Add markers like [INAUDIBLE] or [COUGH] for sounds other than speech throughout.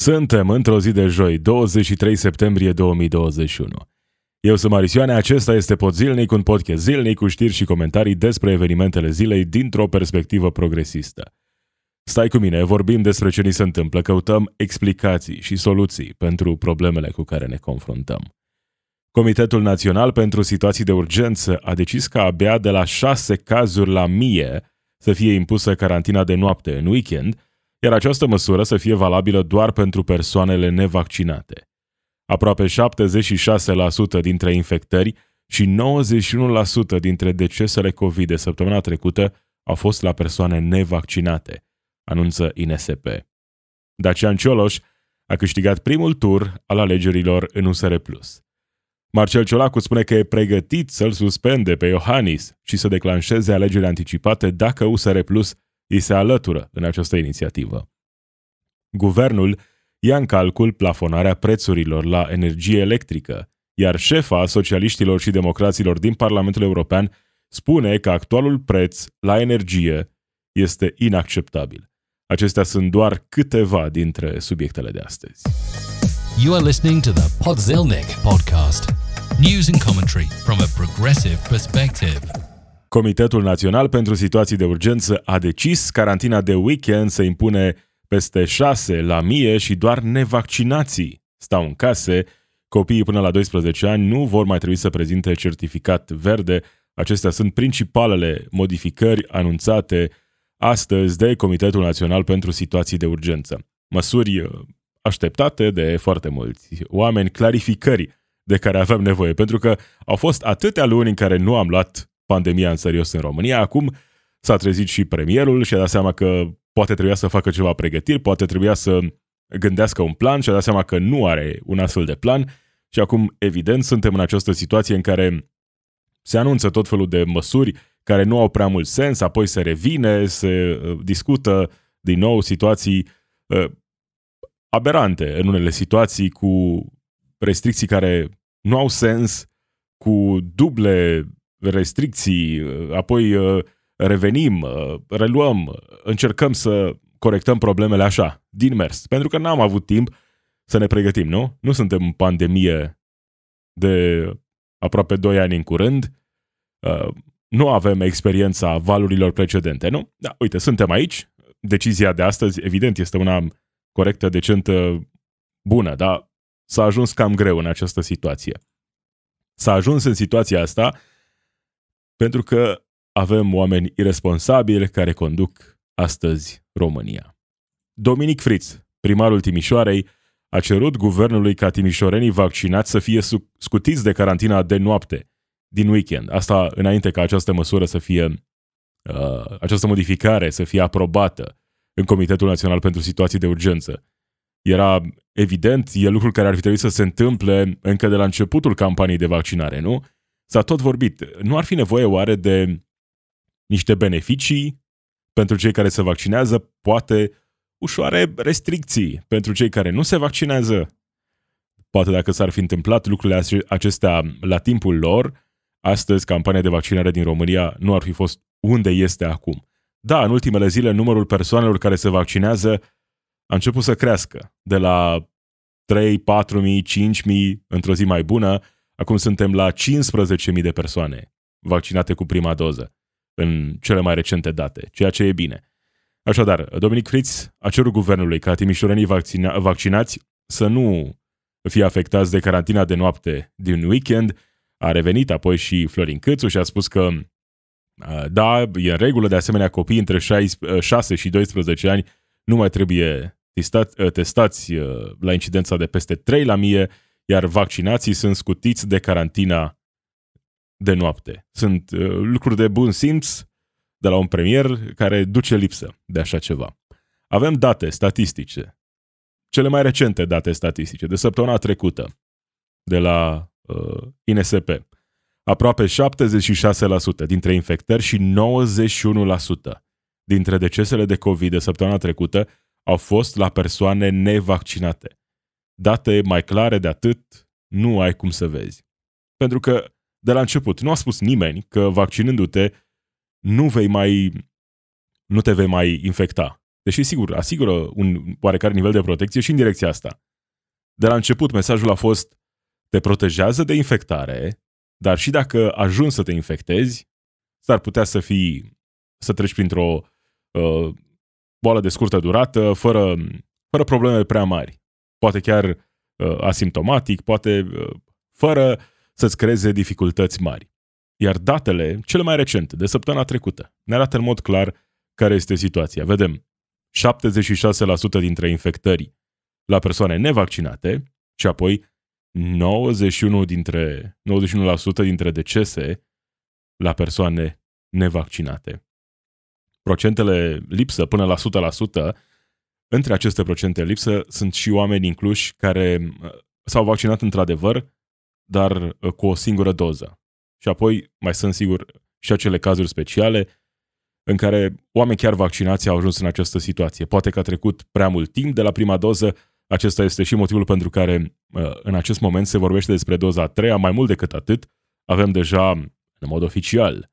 Suntem într-o zi de joi, 23 septembrie 2021. Eu sunt Marisioane, acesta este Pod Zilnic, un podcast zilnic cu știri și comentarii despre evenimentele zilei dintr-o perspectivă progresistă. Stai cu mine, vorbim despre ce ni se întâmplă, căutăm explicații și soluții pentru problemele cu care ne confruntăm. Comitetul Național pentru Situații de Urgență a decis că abia de la șase cazuri la mie să fie impusă carantina de noapte în weekend, iar această măsură să fie valabilă doar pentru persoanele nevaccinate. Aproape 76% dintre infectări și 91% dintre decesele COVID de săptămâna trecută au fost la persoane nevaccinate, anunță INSP. Dacian Cioloș a câștigat primul tur al alegerilor în USR+. Marcel Ciolacu spune că e pregătit să-l suspende pe Iohannis și să declanșeze alegeri anticipate dacă USR Plus îi se alătură în această inițiativă. Guvernul ia în calcul plafonarea prețurilor la energie electrică, iar șefa socialiștilor și democraților din Parlamentul European spune că actualul preț la energie este inacceptabil. Acestea sunt doar câteva dintre subiectele de astăzi. You are listening to the Podzilnic podcast. News and commentary from a progressive perspective. Comitetul Național pentru Situații de Urgență a decis carantina de weekend să impune peste 6 la mie și doar nevaccinații stau în case. Copiii până la 12 ani nu vor mai trebui să prezinte certificat verde. Acestea sunt principalele modificări anunțate astăzi de Comitetul Național pentru Situații de Urgență. Măsuri uh, așteptate de foarte mulți oameni, clarificări de care avem nevoie, pentru că au fost atâtea luni în care nu am luat pandemia în serios în România, acum s-a trezit și premierul și a dat seama că poate trebuia să facă ceva pregătiri, poate trebuia să gândească un plan și a dat seama că nu are un astfel de plan. Și acum, evident, suntem în această situație în care se anunță tot felul de măsuri care nu au prea mult sens, apoi se revine, se uh, discută din nou situații uh, aberante în unele situații cu restricții care nu au sens, cu duble restricții, apoi uh, revenim, uh, reluăm, încercăm să corectăm problemele așa, din mers. Pentru că n-am avut timp să ne pregătim, nu? Nu suntem în pandemie de aproape 2 ani în curând, uh, nu avem experiența valurilor precedente, nu? Da, uite, suntem aici, decizia de astăzi, evident, este una corectă, decentă, bună, dar s-a ajuns cam greu în această situație. S-a ajuns în situația asta pentru că avem oameni irresponsabili care conduc astăzi România. Dominic Fritz, primarul Timișoarei, a cerut guvernului ca timișorenii vaccinați să fie scutiți de carantina de noapte din weekend. Asta înainte ca această măsură să fie, uh, această modificare să fie aprobată în Comitetul Național pentru Situații de Urgență. Era evident, e lucrul care ar fi trebuit să se întâmple încă de la începutul campaniei de vaccinare, nu? S-a tot vorbit. Nu ar fi nevoie oare de niște beneficii pentru cei care se vaccinează, poate ușoare restricții pentru cei care nu se vaccinează? Poate dacă s-ar fi întâmplat lucrurile acestea la timpul lor, astăzi campania de vaccinare din România nu ar fi fost unde este acum. Da, în ultimele zile numărul persoanelor care se vaccinează a început să crească. De la 3, 4 mii, 5 mii într-o zi mai bună, acum suntem la 15.000 de persoane vaccinate cu prima doză în cele mai recente date, ceea ce e bine. Așadar, Dominic Fritz a cerut guvernului ca timișorenii vaccina- vaccinați să nu fie afectați de carantina de noapte din weekend. A revenit apoi și Florin Câțu și a spus că da, e în regulă, de asemenea copiii între 6 și 12 ani nu mai trebuie testați, testați la incidența de peste 3 la mie, iar vaccinații sunt scutiți de carantina de noapte. Sunt lucruri de bun simț de la un premier care duce lipsă de așa ceva. Avem date statistice, cele mai recente date statistice, de săptămâna trecută, de la uh, INSP aproape 76% dintre infectări și 91% dintre decesele de COVID de săptămâna trecută au fost la persoane nevaccinate. Date mai clare de atât nu ai cum să vezi. Pentru că de la început nu a spus nimeni că vaccinându-te nu vei mai nu te vei mai infecta. Deși, sigur, asigură un oarecare nivel de protecție și în direcția asta. De la început, mesajul a fost te protejează de infectare, dar și dacă ajungi să te infectezi, s-ar putea să fii, să treci printr-o uh, boală de scurtă durată, fără, fără probleme prea mari. Poate chiar uh, asimptomatic, poate uh, fără să-ți creeze dificultăți mari. Iar datele, cele mai recente, de săptămâna trecută, ne arată în mod clar care este situația. Vedem 76% dintre infectări la persoane nevaccinate și apoi 91 dintre, 91% dintre decese la persoane nevaccinate. Procentele lipsă până la 100%, între aceste procente lipsă sunt și oameni incluși care uh, s-au vaccinat într-adevăr, dar uh, cu o singură doză. Și apoi mai sunt sigur și acele cazuri speciale în care oameni chiar vaccinați au ajuns în această situație. Poate că a trecut prea mult timp de la prima doză, acesta este și motivul pentru care uh, în acest moment se vorbește despre doza a treia, mai mult decât atât, avem deja, în mod oficial,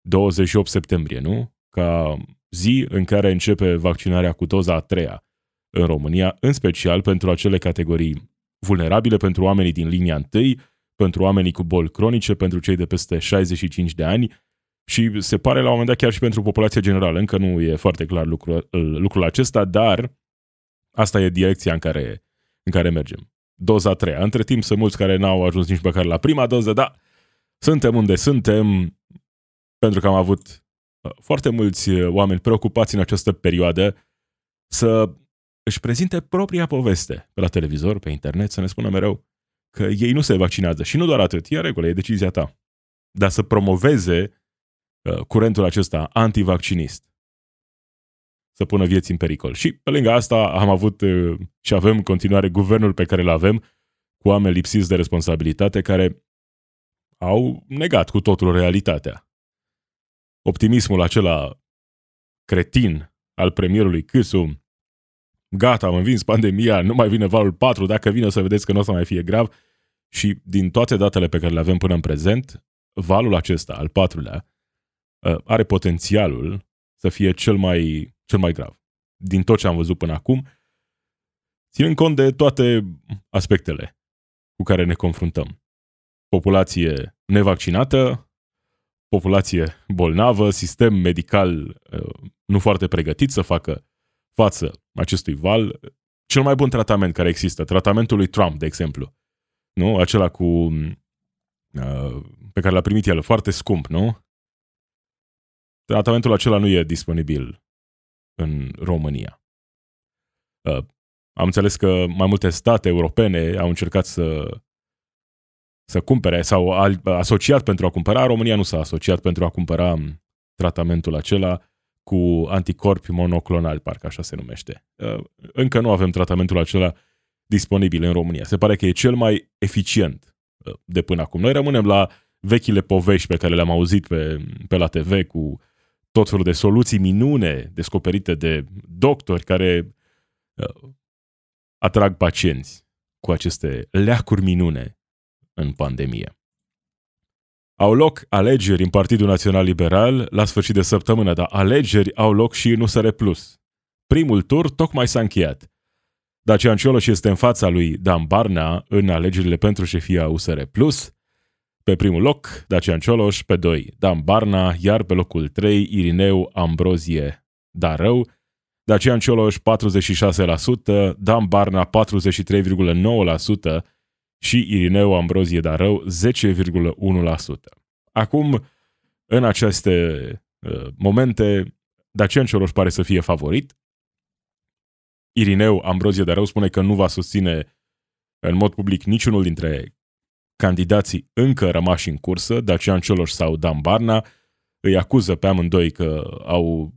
28 septembrie, nu? Ca zi în care începe vaccinarea cu doza a treia în România, în special pentru acele categorii vulnerabile, pentru oamenii din linia întâi, pentru oamenii cu boli cronice, pentru cei de peste 65 de ani și se pare la un moment dat chiar și pentru populația generală. Încă nu e foarte clar lucrul, lucrul acesta, dar asta e direcția în care, în care mergem. Doza a treia. Între timp sunt mulți care n-au ajuns nici măcar la prima doză, dar suntem unde suntem, pentru că am avut uh, foarte mulți uh, oameni preocupați în această perioadă să își prezinte propria poveste pe la televizor, pe internet, să ne spună mereu că ei nu se vaccinează. Și nu doar atât, e regulă, e decizia ta. Dar să promoveze uh, curentul acesta antivaccinist. Să pună vieți în pericol. Și pe lângă asta am avut uh, și avem în continuare guvernul pe care îl avem cu oameni lipsiți de responsabilitate care au negat cu totul realitatea. Optimismul acela cretin al premierului Câsu, gata, am învins pandemia, nu mai vine valul 4, dacă vine o să vedeți că nu o să mai fie grav. Și din toate datele pe care le avem până în prezent, valul acesta, al patrulea, ă, are potențialul să fie cel mai, cel mai grav. Din tot ce am văzut până acum, ținând cont de toate aspectele cu care ne confruntăm. Populație nevaccinată, populație bolnavă, sistem medical ă, nu foarte pregătit să facă față acestui val, cel mai bun tratament care există, tratamentul lui Trump, de exemplu, nu? Acela cu uh, pe care l-a primit el, foarte scump, nu? Tratamentul acela nu e disponibil în România. Uh, am înțeles că mai multe state europene au încercat să să cumpere sau asociat pentru a cumpăra. România nu s-a asociat pentru a cumpăra tratamentul acela cu anticorpi monoclonali, parcă așa se numește. Uh, încă nu avem tratamentul acela disponibil în România. Se pare că e cel mai eficient uh, de până acum. Noi rămânem la vechile povești pe care le-am auzit pe, pe la TV cu tot felul de soluții minune descoperite de doctori care uh, atrag pacienți cu aceste leacuri minune în pandemie. Au loc alegeri în Partidul Național Liberal la sfârșit de săptămână, dar alegeri au loc și în USR+. Primul tur tocmai s-a încheiat. Dacian Cioloș este în fața lui Dan Barna în alegerile pentru șefia USR+. Pe primul loc, Dacian Cioloș, pe 2, Dan Barna, iar pe locul 3, Irineu Ambrozie Darău, Dacian Cioloș 46%, Dan Barna 43,9% și Irineu Ambrozie Darău 10,1%. Acum, în aceste uh, momente, Dacian Cioloș pare să fie favorit, Irineu Ambrozie Darău spune că nu va susține în mod public niciunul dintre candidații încă rămași în cursă, Dacian Cioloș sau Dan Barna, îi acuză pe amândoi că au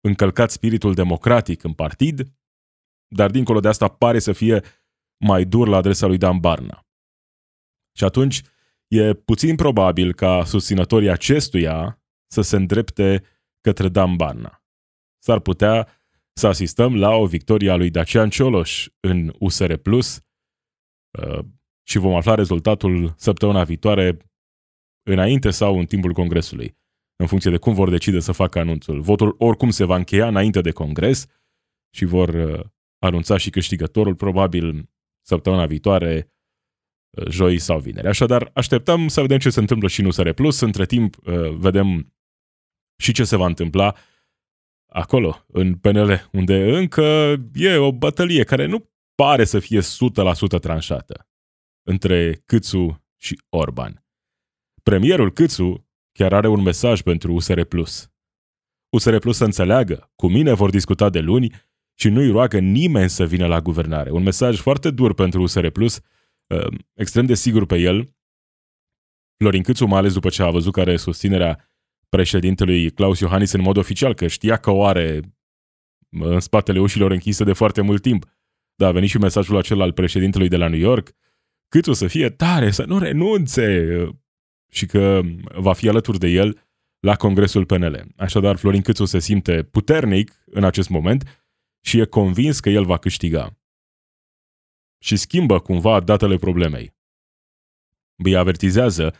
încălcat spiritul democratic în partid, dar dincolo de asta pare să fie mai dur la adresa lui Dan Barna. Și atunci e puțin probabil ca susținătorii acestuia să se îndrepte către Dan Barna. S-ar putea să asistăm la o victorie a lui Dacian Cioloș în USR Plus uh, și vom afla rezultatul săptămâna viitoare înainte sau în timpul congresului. în funcție de cum vor decide să facă anunțul. Votul oricum se va încheia înainte de congres și vor uh, anunța și câștigătorul probabil săptămâna viitoare, uh, joi sau vineri. Așadar, așteptăm să vedem ce se întâmplă și în USR Plus. Între timp, uh, vedem și ce se va întâmpla acolo, în PNL, unde încă e o bătălie care nu pare să fie 100% tranșată între Câțu și Orban. Premierul Câțu chiar are un mesaj pentru USR+. USR Plus să înțeleagă, cu mine vor discuta de luni și nu-i roagă nimeni să vină la guvernare. Un mesaj foarte dur pentru USR Plus, uh, extrem de sigur pe el. Florin Câțu, mai ales după ce a văzut care are susținerea președintelui Claus Iohannis în mod oficial, că știa că o are în spatele ușilor închise de foarte mult timp. Da, a venit și mesajul acela al președintelui de la New York, cât o să fie tare, să nu renunțe și că va fi alături de el la Congresul PNL. Așadar, Florin Câțu se simte puternic în acest moment și e convins că el va câștiga. Și schimbă cumva datele problemei. Îi avertizează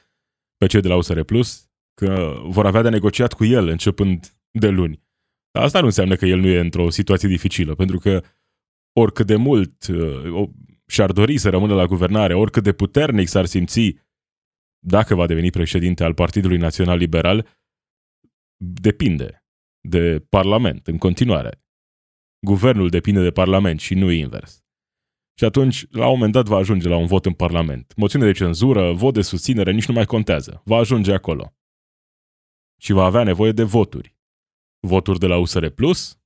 pe cei de la USR Plus că vor avea de negociat cu el începând de luni. Dar asta nu înseamnă că el nu e într-o situație dificilă, pentru că oricât de mult uh, și-ar dori să rămână la guvernare, oricât de puternic s-ar simți dacă va deveni președinte al Partidului Național Liberal, depinde de Parlament în continuare. Guvernul depinde de Parlament și nu invers. Și atunci, la un moment dat, va ajunge la un vot în Parlament. Moțiune de cenzură, vot de susținere, nici nu mai contează. Va ajunge acolo. Și va avea nevoie de voturi. Voturi de la USR Plus?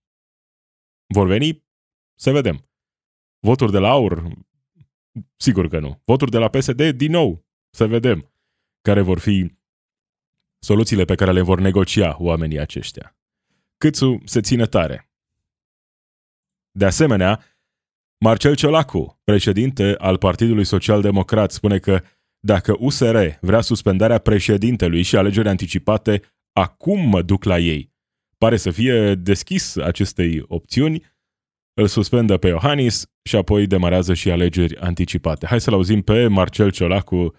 Vor veni? Să vedem. Voturi de la AUR? Sigur că nu. Voturi de la PSD? Din nou. Să vedem care vor fi soluțiile pe care le vor negocia oamenii aceștia. Câțu se ține tare. De asemenea, Marcel Ciolacu, președinte al Partidului Social Democrat, spune că dacă USR vrea suspendarea președintelui și alegeri anticipate, acum mă duc la ei. Pare să fie deschis acestei opțiuni, îl suspendă pe Iohannis și apoi demarează și alegeri anticipate. Hai să-l auzim pe Marcel Ciolacu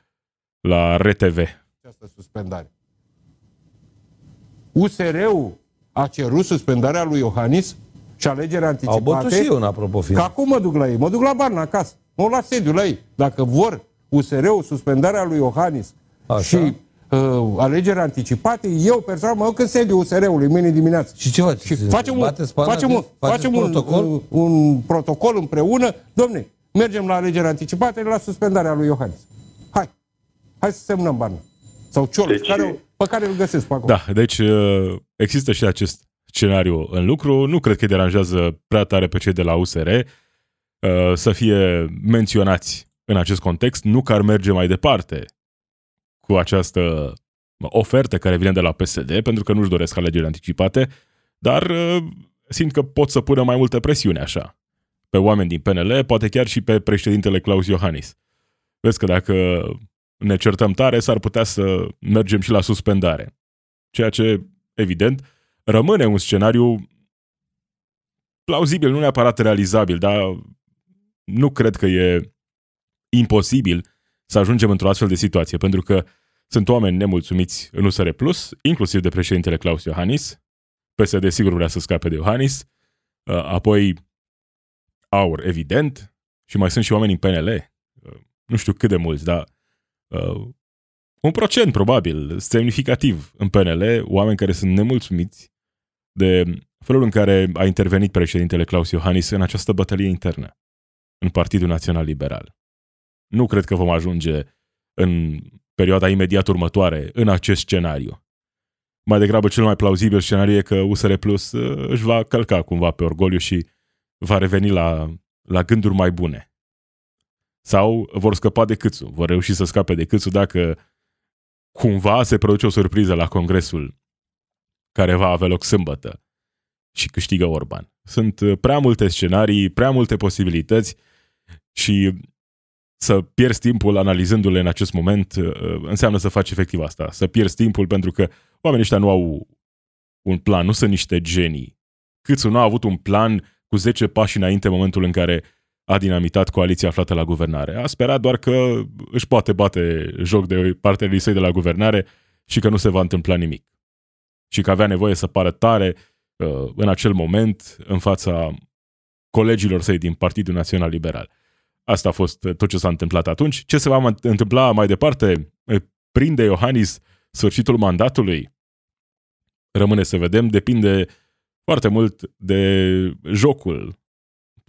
la RTV. Această suspendare. USR-ul a cerut suspendarea lui Iohannis și alegerea anticipate. Au bătut și eu în apropo fiind. Că acum mă duc la ei. Mă duc la Barna acasă. Nu la sediu la ei. Dacă vor USR-ul suspendarea lui Iohannis Așa. și uh, alegeri anticipate, eu personal mă duc în sediu USR-ului mâine dimineață. Și ce faci? Și facem, un, facem, un, facem un, protocol? Un, un protocol împreună. Domne, mergem la alegeri anticipate la suspendarea lui Iohannis. Hai. Hai să semnăm bani. Sau ciol, deci... care, pe care îl găsesc pe acolo. Da, deci uh, există și acest scenariu în lucru. Nu cred că deranjează prea tare pe cei de la USR uh, să fie menționați în acest context, nu că ar merge mai departe cu această ofertă care vine de la PSD, pentru că nu-și doresc alegeri anticipate, dar uh, simt că pot să pună mai multă presiune așa pe oameni din PNL, poate chiar și pe președintele Claus Iohannis. Vezi că dacă ne certăm tare, s-ar putea să mergem și la suspendare. Ceea ce, evident, rămâne un scenariu plauzibil, nu neapărat realizabil, dar nu cred că e imposibil să ajungem într-o astfel de situație, pentru că sunt oameni nemulțumiți în USR Plus, inclusiv de președintele Claus Iohannis. PSD sigur vrea să scape de Iohannis. Uh, apoi Aur, evident. Și mai sunt și oameni în PNL. Uh, nu știu cât de mulți, dar uh, un procent probabil semnificativ în PNL, oameni care sunt nemulțumiți de felul în care a intervenit președintele Claus Iohannis în această bătălie internă în Partidul Național Liberal. Nu cred că vom ajunge în perioada imediat următoare în acest scenariu. Mai degrabă cel mai plauzibil scenariu e că USR Plus uh, își va călca cumva pe orgoliu și va reveni la, la gânduri mai bune. Sau vor scăpa de câțu, vor reuși să scape de câțu dacă cumva se produce o surpriză la congresul care va avea loc sâmbătă și câștigă Orban. Sunt uh, prea multe scenarii, prea multe posibilități și să pierzi timpul analizându-le în acest moment uh, înseamnă să faci efectiv asta. Să pierzi timpul pentru că oamenii ăștia nu au un plan, nu sunt niște genii. Câțu nu a avut un plan cu 10 pași înainte în momentul în care a dinamitat coaliția aflată la guvernare. A sperat doar că își poate bate joc de partenerii săi de la guvernare și că nu se va întâmpla nimic. și că avea nevoie să pară tare uh, în acel moment în fața colegilor săi din Partidul Național Liberal. Asta a fost tot ce s-a întâmplat atunci. Ce se va întâmpla mai departe? Prinde Iohannis sfârșitul mandatului? Rămâne să vedem, depinde foarte mult de jocul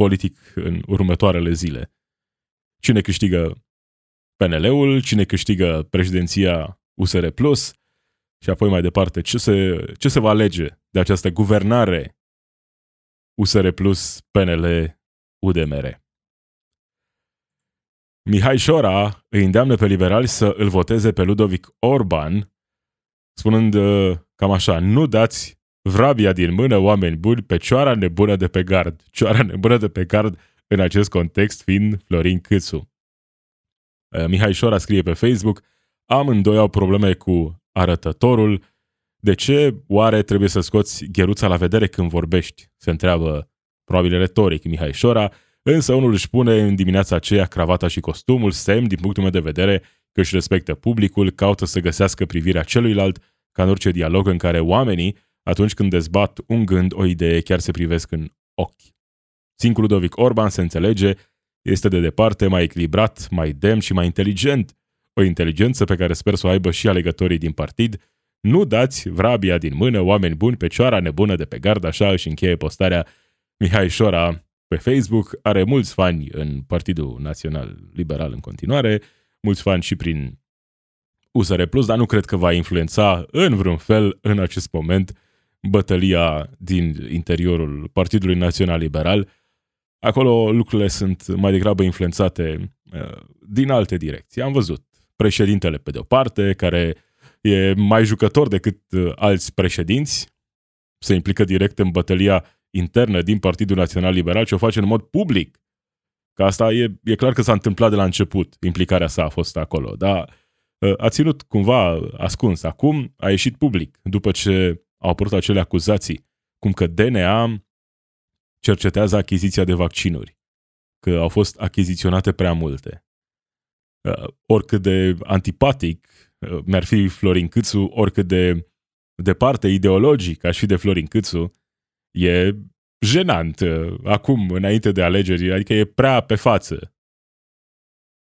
politic în următoarele zile. Cine câștigă PNL-ul, cine câștigă președinția USR Plus și apoi mai departe ce se, ce se va alege de această guvernare USR Plus PNL UDMR. Mihai Șora îi îndeamnă pe liberali să îl voteze pe Ludovic Orban, spunând uh, cam așa, nu dați vrabia din mână, oameni buni, pe cioara nebună de pe gard. Cioara [LAUGHS] nebună de pe gard în acest context fiind Florin Câțu. Uh, Mihai Șora scrie pe Facebook, amândoi au probleme cu arătătorul, de ce oare trebuie să scoți gheruța la vedere când vorbești? Se întreabă probabil retoric Mihai Șora, însă unul își pune în dimineața aceea cravata și costumul, semn, din punctul meu de vedere, că își respectă publicul, caută să găsească privirea celuilalt, ca în orice dialog în care oamenii, atunci când dezbat un gând, o idee, chiar se privesc în ochi. Singurul Ludovic Orban se înțelege, este de departe mai echilibrat, mai demn și mai inteligent, o inteligență pe care sper să o aibă și alegătorii din partid, nu dați vrabia din mână, oameni buni, pe cioara nebună de pe gard, așa își încheie postarea Mihai Șora pe Facebook. Are mulți fani în Partidul Național Liberal în continuare, mulți fani și prin USR Plus, dar nu cred că va influența în vreun fel în acest moment bătălia din interiorul Partidului Național Liberal. Acolo lucrurile sunt mai degrabă influențate uh, din alte direcții. Am văzut președintele pe de-o parte, care e mai jucător decât uh, alți președinți, se implică direct în bătălia internă din Partidul Național Liberal și o face în mod public. Că asta e, e clar că s-a întâmplat de la început, implicarea sa a fost acolo, dar uh, a ținut cumva ascuns. Acum a ieșit public, după ce au apărut acele acuzații, cum că DNA cercetează achiziția de vaccinuri, că au fost achiziționate prea multe. Uh, oricât de antipatic uh, mi-ar fi Florin Câțu, oricât de departe ideologic aș fi de Florin Câțu, e jenant uh, acum, înainte de alegeri, adică e prea pe față.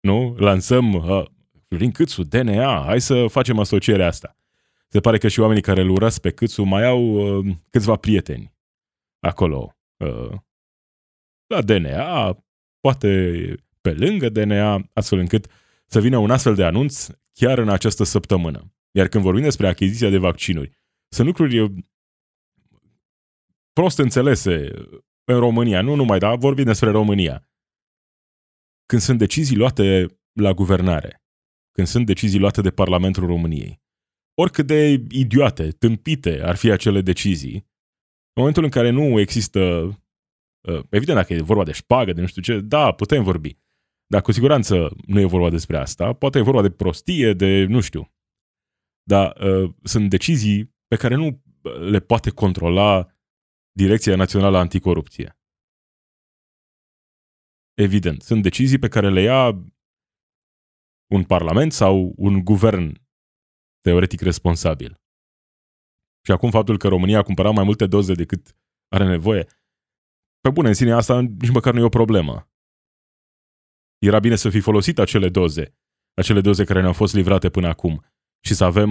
Nu? Lansăm uh, Florin Câțu, DNA, hai să facem asocierea asta. Se pare că și oamenii care îl urăsc pe Câțu mai au uh, câțiva prieteni acolo. Uh, la DNA, poate pe lângă DNA, astfel încât să vină un astfel de anunț chiar în această săptămână. Iar când vorbim despre achiziția de vaccinuri, sunt lucruri prost înțelese în România, nu numai, dar vorbim despre România. Când sunt decizii luate la guvernare, când sunt decizii luate de Parlamentul României, oricât de idiote, tâmpite ar fi acele decizii, în momentul în care nu există, uh, evident dacă e vorba de șpagă, de nu știu ce, da, putem vorbi. Dar cu siguranță nu e vorba despre asta, poate e vorba de prostie, de nu știu. Dar uh, sunt decizii pe care nu le poate controla Direcția Națională Anticorupție. Evident, sunt decizii pe care le ia un parlament sau un guvern teoretic responsabil. Și acum faptul că România a cumpărat mai multe doze decât are nevoie, pe bune, în sine asta nici măcar nu e o problemă. Era bine să fi folosit acele doze, acele doze care ne-au fost livrate până acum și să avem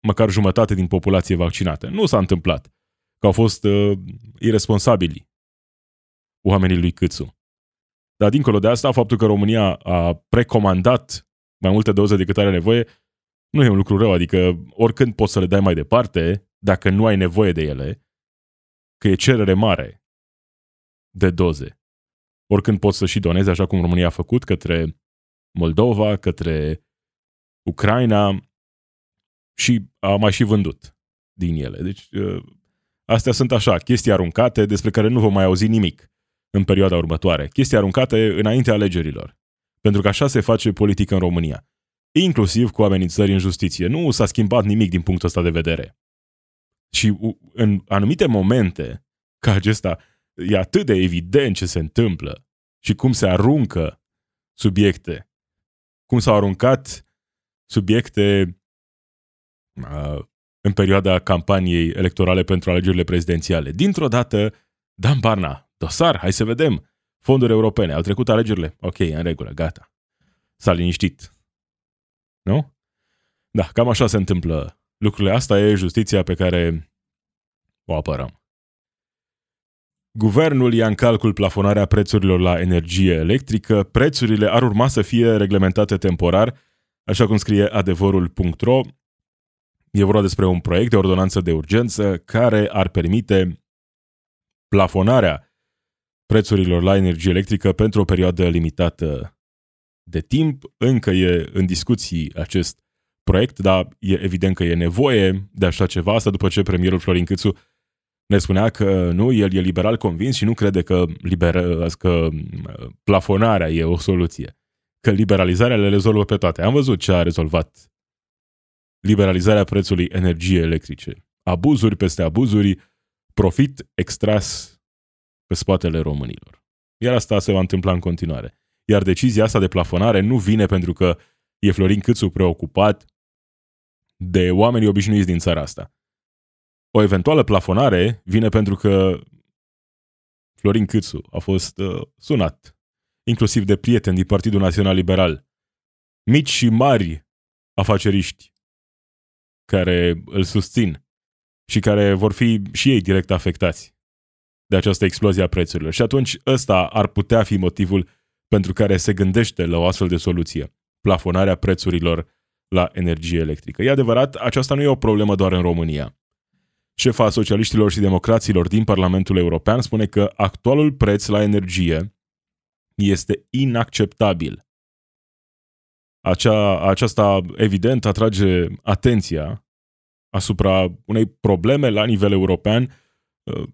măcar jumătate din populație vaccinată. Nu s-a întâmplat, că au fost uh, irresponsabili oamenii lui Câțu. Dar dincolo de asta, faptul că România a precomandat mai multe doze decât are nevoie, nu e un lucru rău, adică oricând poți să le dai mai departe, dacă nu ai nevoie de ele, că e cerere mare de doze. Oricând poți să și donezi, așa cum România a făcut, către Moldova, către Ucraina și a mai și vândut din ele. Deci ă, astea sunt așa, chestii aruncate despre care nu vom mai auzi nimic în perioada următoare. Chestii aruncate înainte alegerilor. Pentru că așa se face politică în România. Inclusiv cu amenințări în justiție. Nu s-a schimbat nimic din punctul ăsta de vedere. Și în anumite momente ca acesta, e atât de evident ce se întâmplă și cum se aruncă subiecte. Cum s-au aruncat subiecte uh, în perioada campaniei electorale pentru alegerile prezidențiale. Dintr-o dată, Dan Barna, dosar, hai să vedem, fonduri europene, au trecut alegerile, ok, în regulă, gata. S-a liniștit. Nu? Da, cam așa se întâmplă lucrurile. Asta e justiția pe care o apărăm. Guvernul ia în calcul plafonarea prețurilor la energie electrică. Prețurile ar urma să fie reglementate temporar, așa cum scrie adevărul.ro. E vorba despre un proiect de ordonanță de urgență care ar permite plafonarea prețurilor la energie electrică pentru o perioadă limitată de timp. Încă e în discuții acest proiect, dar e evident că e nevoie de așa ceva. Asta după ce premierul Florin Câțu ne spunea că nu, el e liberal convins și nu crede că, liber, că plafonarea e o soluție. Că liberalizarea le rezolvă pe toate. Am văzut ce a rezolvat liberalizarea prețului energiei electrice. Abuzuri peste abuzuri, profit extras pe spatele românilor. Iar asta se va întâmpla în continuare. Iar decizia asta de plafonare nu vine pentru că e Florin Câțu preocupat de oamenii obișnuiți din țara asta. O eventuală plafonare vine pentru că Florin Câțu a fost uh, sunat, inclusiv de prieteni din Partidul Național Liberal, mici și mari afaceriști care îl susțin și care vor fi și ei direct afectați de această explozie a prețurilor. Și atunci ăsta ar putea fi motivul pentru care se gândește la o astfel de soluție, plafonarea prețurilor la energie electrică. E adevărat, aceasta nu e o problemă doar în România. Șefa socialiștilor și democraților din Parlamentul European spune că actualul preț la energie este inacceptabil. Acea, aceasta, evident, atrage atenția asupra unei probleme la nivel european uh,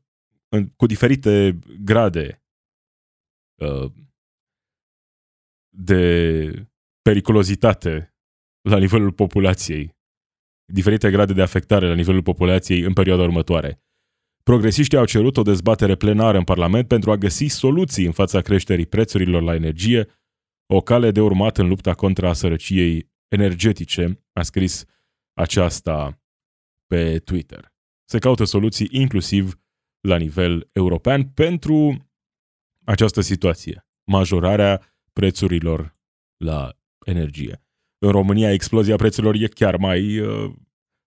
cu diferite grade uh, de periculozitate la nivelul populației, diferite grade de afectare la nivelul populației în perioada următoare. Progresiștii au cerut o dezbatere plenară în Parlament pentru a găsi soluții în fața creșterii prețurilor la energie, o cale de urmat în lupta contra sărăciei energetice, a scris aceasta pe Twitter. Se caută soluții inclusiv la nivel european pentru această situație, majorarea prețurilor la energie. În România, explozia prețurilor e chiar mai uh,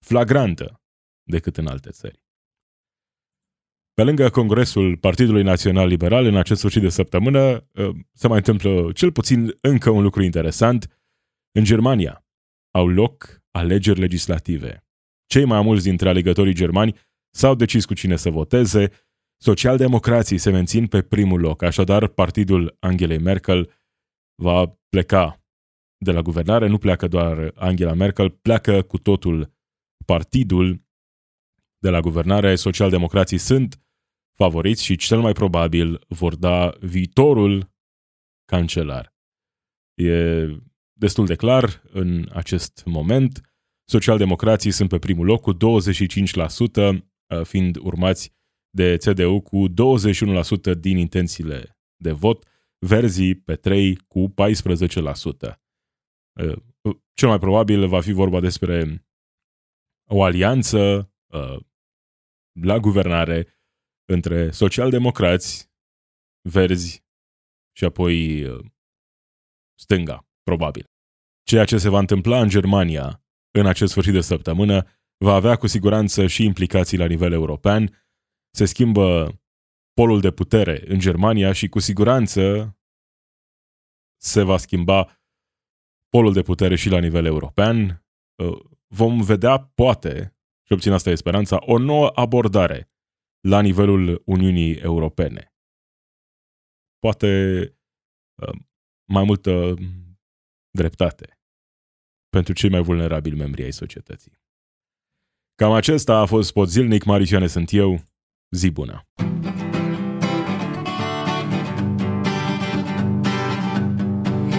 flagrantă decât în alte țări. Pe lângă Congresul Partidului Național Liberal, în acest sfârșit de săptămână, uh, se mai întâmplă cel puțin încă un lucru interesant. În Germania au loc alegeri legislative. Cei mai mulți dintre alegătorii germani s-au decis cu cine să voteze. Socialdemocrații se mențin pe primul loc, așadar partidul Angelei Merkel va pleca de la guvernare, nu pleacă doar Angela Merkel, pleacă cu totul partidul de la guvernare. Socialdemocrații sunt favoriți și cel mai probabil vor da viitorul cancelar. E destul de clar în acest moment. Socialdemocrații sunt pe primul loc cu 25%, Uh, fiind urmați de CDU cu 21% din intențiile de vot, Verzii pe 3 cu 14%. Uh, cel mai probabil va fi vorba despre o alianță uh, la guvernare între socialdemocrați, verzi și apoi stânga, probabil. Ceea ce se va întâmpla în Germania în acest sfârșit de săptămână va avea cu siguranță și implicații la nivel european. Se schimbă polul de putere în Germania și cu siguranță se va schimba polul de putere și la nivel european. Uh, vom vedea, poate, și obțin asta e speranța, o nouă abordare la nivelul Uniunii Europene. Poate uh, mai multă dreptate pentru cei mai vulnerabili membri ai societății. Cam acesta a fost spot zilnic, Marisioane sunt eu, zi bună!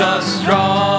us strong.